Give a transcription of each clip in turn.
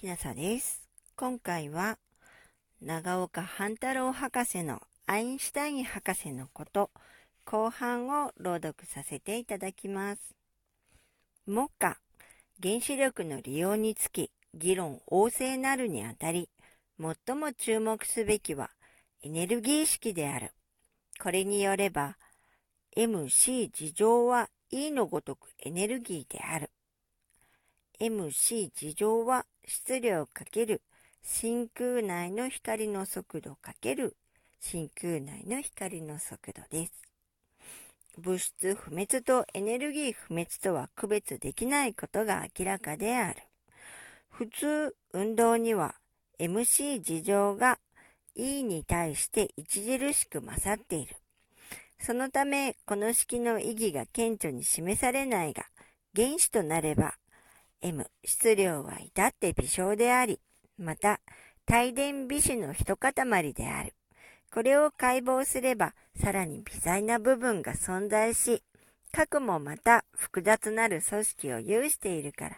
きなさです。今回は長岡半太郎博士のアインシュタイン博士のこと後半を朗読させていただきます。目下、原子力の利用につき議論旺盛なるにあたり、最も注目すべきはエネルギー式である。これによれば、MC 事乗は E のごとくエネルギーである。MC 事乗は質量かける真空内の光の速度かける真空内の光の速度です。物質不滅とエネルギー不滅とは区別できないことが明らかである。普通、運動には MC 事乗が E に対して著しく勝っている。そのため、この式の意義が顕著に示されないが、原子となれば M、質量は至って微小であり、また、帯電微子の一塊である。これを解剖すれば、さらに微細な部分が存在し、核もまた複雑なる組織を有しているから、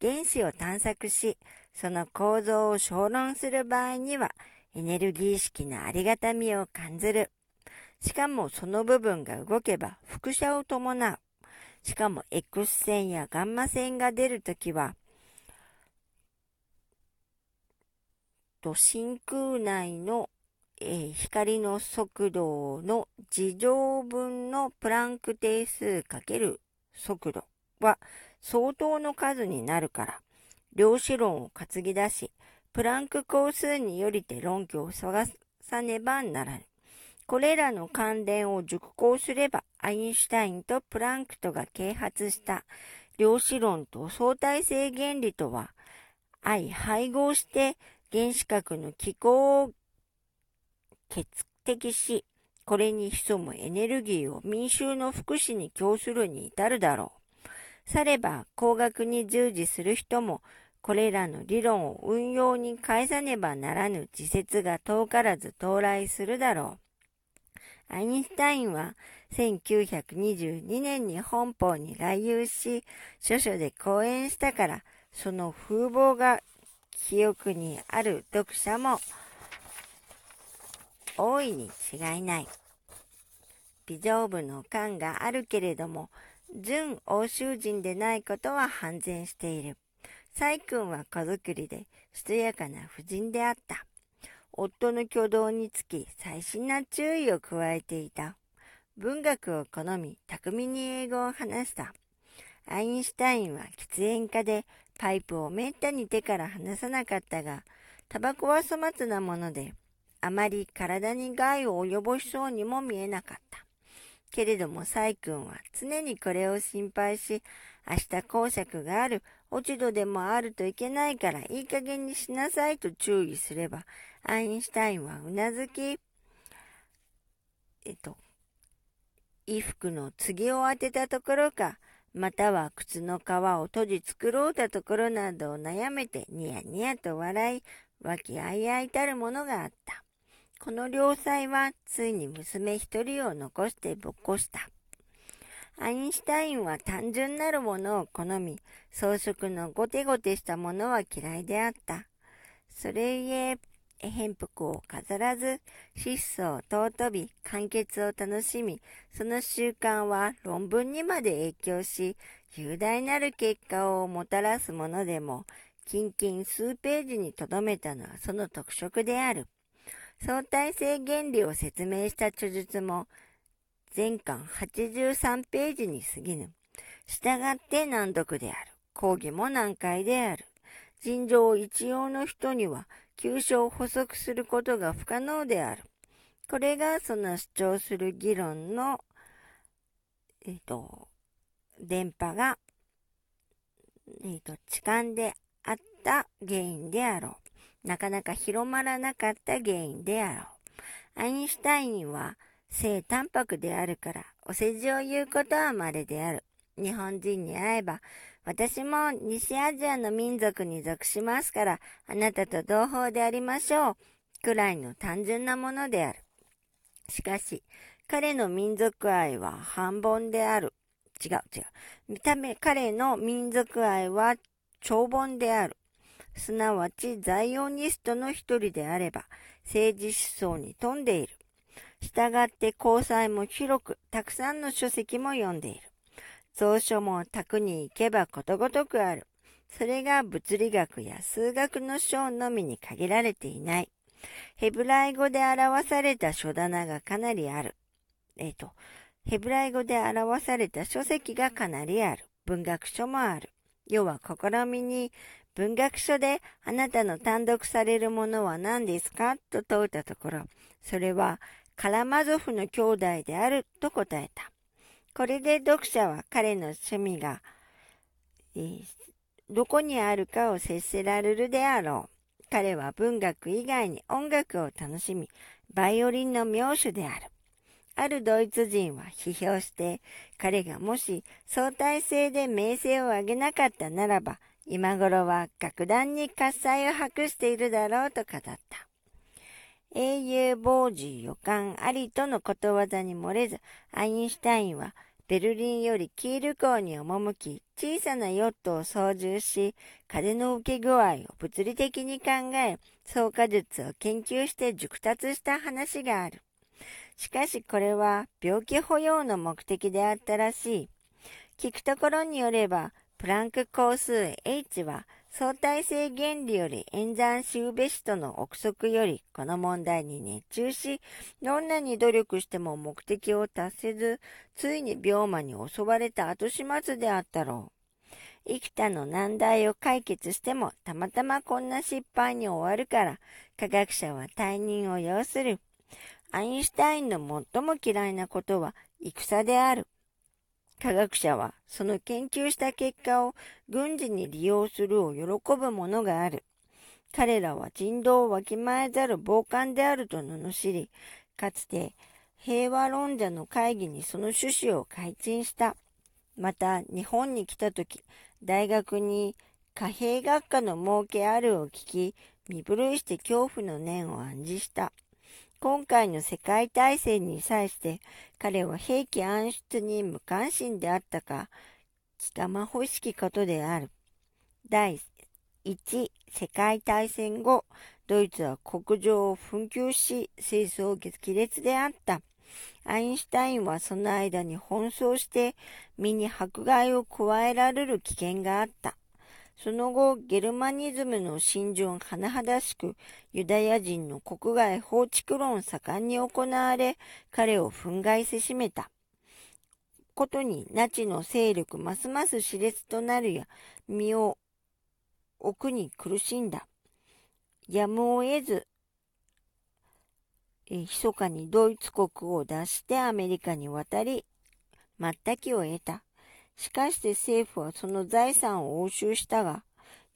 原子を探索し、その構造を小論する場合には、エネルギー式のありがたみを感じる。しかもその部分が動けば輻射を伴う。しかも X 線やガンマ線が出るときは、と真空内の、え、光の速度の自乗分のプランク定数かける速度は相当の数になるから、量子論を担ぎ出し、プランク工数によりて論拠を探さねばならぬ。これらの関連を熟考すれば、アインシュタインとプランクトが啓発した量子論と相対性原理とは、相配合して原子核の機構を決定し、これに潜むエネルギーを民衆の福祉に供するに至るだろう。されば工学に従事する人も、これらの理論を運用に返さねばならぬ自説が遠からず到来するだろう。アインシュタインは1922年に本邦に来遊し、著書で講演したから、その風貌が記憶にある読者も大いに違いない。微丈夫の感があるけれども、純欧州人でないことは判然している。細君は子作りで、しとやかな婦人であった。夫の挙動につき細心な注意を加えていた。文学を好み、巧みに英語を話した。アインシュタインは喫煙家で、パイプをめったに手から離さなかったが、タバコは粗末なもので、あまり体に害を及ぼしそうにも見えなかった。けれども、サイ君は常にこれを心配し、明日公爵がある、落ち度でもあるといけないからいい加減にしなさいと注意すれば、アインシュタインはうなずき、えっと、衣服の次を当てたところか、または靴の皮を閉じ作ろうたところなどを悩めてニヤニヤと笑い、和気あいあいたるものがあった。この良妻はついに娘一人を残してぼっこした。アインシュタインは単純なるものを好み、装飾のゴテゴテしたものは嫌いであった。それゆえ、変服を飾らず、質素を尊び、完結を楽しみ、その習慣は論文にまで影響し、雄大なる結果をもたらすものでも、近々数ページに留めたのはその特色である。相対性原理を説明した著述も、全巻83ページに過ぎぬ。従って難読である。講義も難解である。尋常一様の人には急所を補足することが不可能である。これがその主張する議論の、えっ、と、電波が、えっ、と、痴漢であった原因であろう。なかなか広まらなかった原因であろう。アインシュタインは性淡白であるから、お世辞を言うことは稀である。日本人に会えば、私も西アジアの民族に属しますから、あなたと同胞でありましょう。くらいの単純なものである。しかし、彼の民族愛は半本である。違う違う。見た目、彼の民族愛は長本である。すなわちザイオニストの一人であれば、政治思想に富んでいる。従って交際も広く、たくさんの書籍も読んでいる。蔵書も宅に行けばことごとくある。それが物理学や数学の章のみに限られていない。ヘブライ語で表された書棚がかなりある。えっ、ー、と、ヘブライ語で表された書籍がかなりある。文学書もある。要は試みに文学書であなたの単独されるものは何ですか？と問うたところ、それはカラマゾフの兄弟であると答えた。これで読者は彼の趣味が、えー、どこにあるかを接せられるであろう。彼は文学以外に音楽を楽しみ、バイオリンの名手である。あるドイツ人は批評して、彼がもし相対性で名声を上げなかったならば、今頃は楽団に喝采を博しているだろうと語った。英雄傍受予感ありとのことわざに漏れず、アインシュタインはベルリンよりキール港に赴き、小さなヨットを操縦し、風の受け具合を物理的に考え、創価術を研究して熟達した話がある。しかしこれは病気保養の目的であったらしい。聞くところによれば、プランク工数 H は相対性原理より演算しうべしとの憶測よりこの問題に熱中し、どんなに努力しても目的を達せず、ついに病魔に襲われた後始末であったろう。幾多の難題を解決してもたまたまこんな失敗に終わるから科学者は退任を要する。アインシュタインの最も嫌いなことは戦である。科学者はその研究した結果を軍事に利用するを喜ぶものがある。彼らは人道をわきまえざる傍観であると罵り、かつて平和論者の会議にその趣旨を開陳した。また日本に来た時、大学に貨幣学科の儲けあるを聞き、身震いして恐怖の念を暗示した。今回の世界大戦に際して彼は兵器暗出に無関心であったか、気がまほしきことである。第1世界大戦後、ドイツは国情を紛糾し、戦争激烈であった。アインシュタインはその間に奔走して身に迫害を加えられる危険があった。その後、ゲルマニズムの浸潤甚だしく、ユダヤ人の国外放逐論盛んに行われ、彼を憤慨せしめた。ことに、ナチの勢力ますます熾烈となるや、身を置くに苦しんだ。やむを得ず、え密かにドイツ国を脱してアメリカに渡り、全きを得た。しかして政府はその財産を押収したが、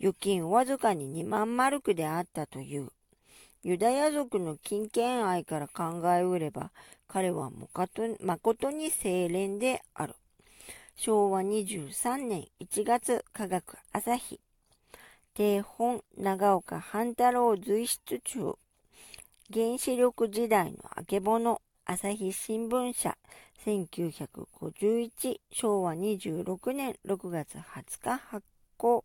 預金わずかに2万マルクであったという。ユダヤ族の金券愛から考えうれば、彼は誠に清廉である。昭和23年1月科学朝日。定本長岡半太郎随筆中。原子力時代のあけぼの朝日新聞社1951昭和26年6月20日発行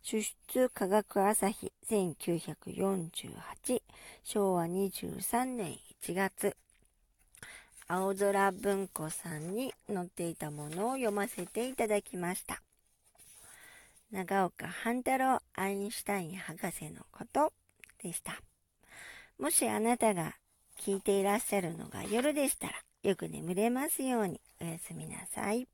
出出科学朝日1948昭和23年1月青空文庫さんに載っていたものを読ませていただきました。長岡半太郎アインシュタイン博士のことでした。もしあなたが聞いていらっしゃるのが夜でしたら、よく眠れますようにおやすみなさい。